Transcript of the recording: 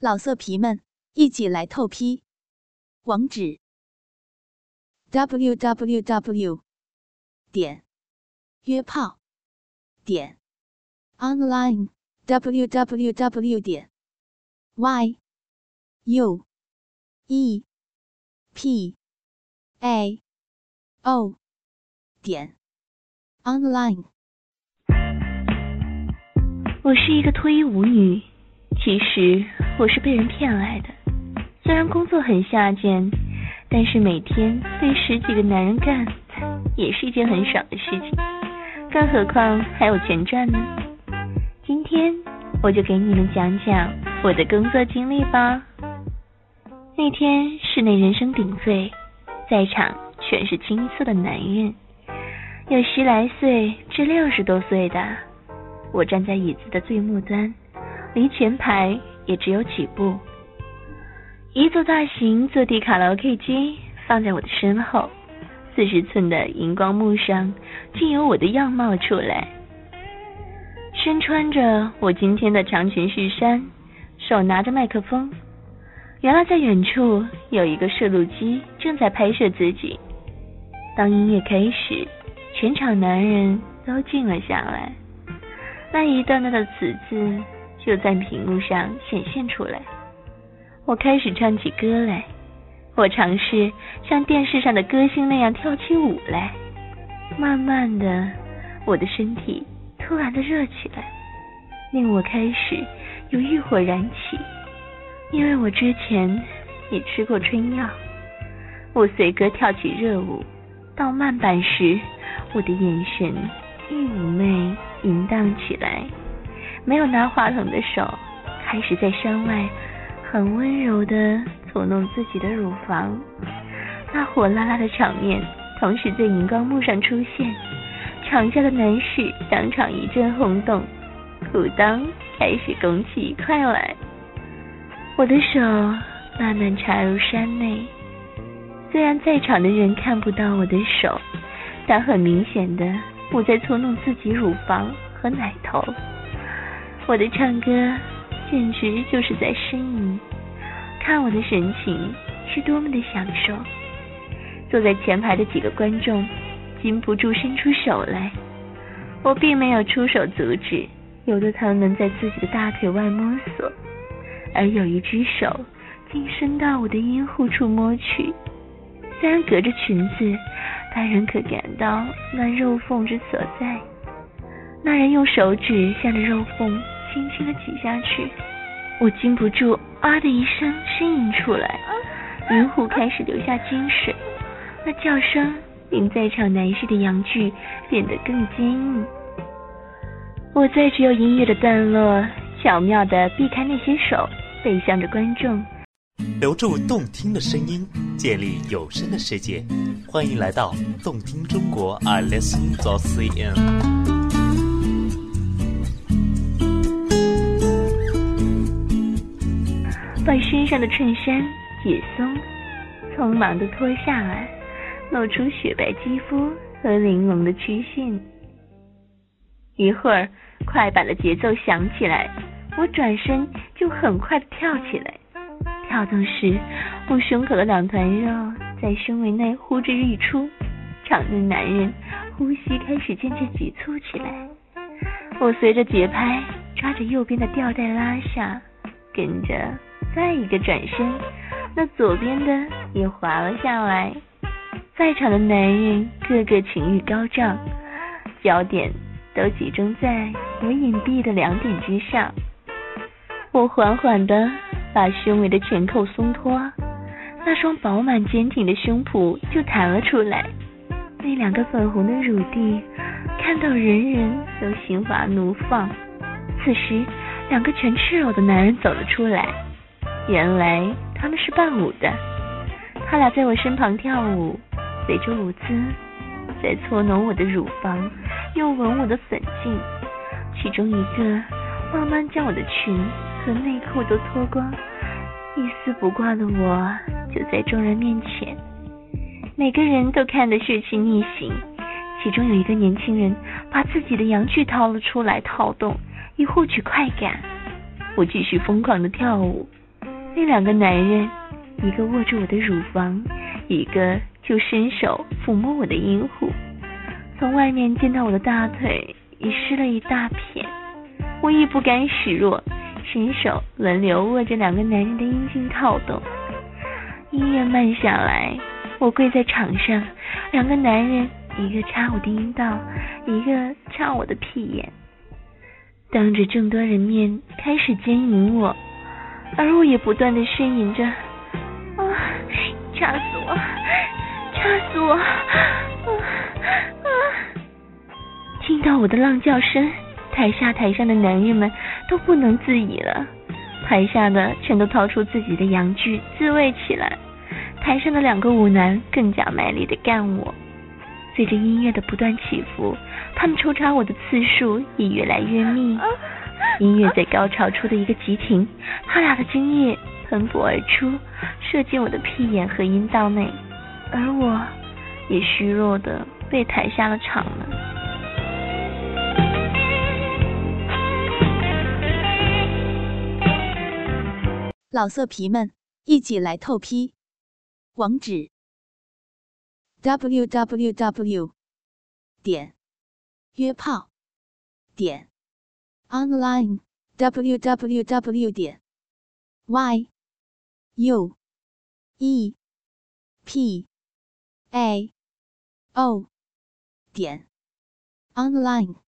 老色皮们，一起来透批！网址：w w w 点约炮点 online w w w 点 y u e p a o 点 online。我是一个脱衣舞女，其实。我是被人骗来的，虽然工作很下贱，但是每天被十几个男人干，也是一件很爽的事情。更何况还有钱赚呢。今天我就给你们讲讲我的工作经历吧。那天室内人声鼎沸，在场全是青涩的男人，有十来岁至六十多岁的。我站在椅子的最末端，离前排。也只有几步，一座大型坐地卡拉 OK 机放在我的身后，四十寸的荧光幕上竟有我的样貌出来。身穿着我今天的长裙恤衫，手拿着麦克风，原来在远处有一个摄录机正在拍摄自己。当音乐开始，全场男人都静了下来，那一段段的词字。就在屏幕上显现出来。我开始唱起歌来，我尝试像电视上的歌星那样跳起舞来。慢慢的，我的身体突然的热起来，令我开始有欲火燃起。因为我之前也吃过春药，我随歌跳起热舞。到慢板时，我的眼神亦妩媚淫荡起来。没有拿话筒的手开始在山外很温柔的搓弄自己的乳房，那火辣辣的场面同时在荧光幕上出现，场下的男士当场一阵轰动，裤裆开始拱起一块来，我的手慢慢插入山内，虽然在场的人看不到我的手，但很明显的我在搓弄自己乳房和奶头。我的唱歌简直就是在呻吟，看我的神情是多么的享受。坐在前排的几个观众禁不住伸出手来，我并没有出手阻止，有的他们在自己的大腿外摸索，而有一只手竟伸到我的阴户处摸去。虽然隔着裙子，但仍可感到那肉缝之所在。那人用手指向着肉缝。轻轻的挤下去，我禁不住啊的一声呻吟出来，银湖开始流下金水，那叫声令在场男士的阳具变得更坚硬。我在只有音乐的段落，巧妙的避开那些手，背向着观众，留住动听的声音，建立有声的世界。欢迎来到动听中国，I listen to CN。把身上的衬衫解松，匆忙的脱下来，露出雪白肌肤和玲珑的曲线。一会儿，快板的节奏响起来，我转身就很快的跳起来。跳动时，我胸口的两团肉在胸围内呼之欲出，场内男人呼吸开始渐渐急促起来。我随着节拍抓着右边的吊带拉下，跟着。再一个转身，那左边的也滑了下来。在场的男人个个情欲高涨，焦点都集中在我隐蔽的两点之上。我缓缓的把胸围的前扣松脱，那双饱满坚挺的胸脯就弹了出来。那两个粉红的乳蒂，看到人人都心花怒放。此时，两个全赤裸的男人走了出来。原来他们是伴舞的，他俩在我身旁跳舞，随着舞姿在搓弄我的乳房，又吻我的粉颈。其中一个慢慢将我的裙和内裤都脱光，一丝不挂的我就在众人面前，每个人都看得血气逆行。其中有一个年轻人把自己的阳具掏了出来套动，以获取快感。我继续疯狂的跳舞。那两个男人，一个握住我的乳房，一个就伸手抚摸我的阴户。从外面见到我的大腿已湿了一大片，我亦不甘示弱，伸手轮流握着两个男人的阴茎套动。音乐慢下来，我跪在场上，两个男人一个插我的阴道，一个插我的屁眼，当着众多人面开始奸淫我，而我也不断的呻吟着：“啊，插死我，插死我！”啊啊！听到我的浪叫声，台下台上的男人们都不能自已了。台下的全都掏出自己的阳具自慰起来，台上的两个舞男更加卖力的干我。随着音乐的不断起伏，他们抽插我的次数也越来越密。音乐在高潮处的一个急停，他俩的精液喷薄而出，射进我的屁眼和阴道内，而我也虚弱的被抬下了场了。老色皮们，一起来透批！网址 ：w w w 点约炮点 online w w w 点 y u e p a o 点 online。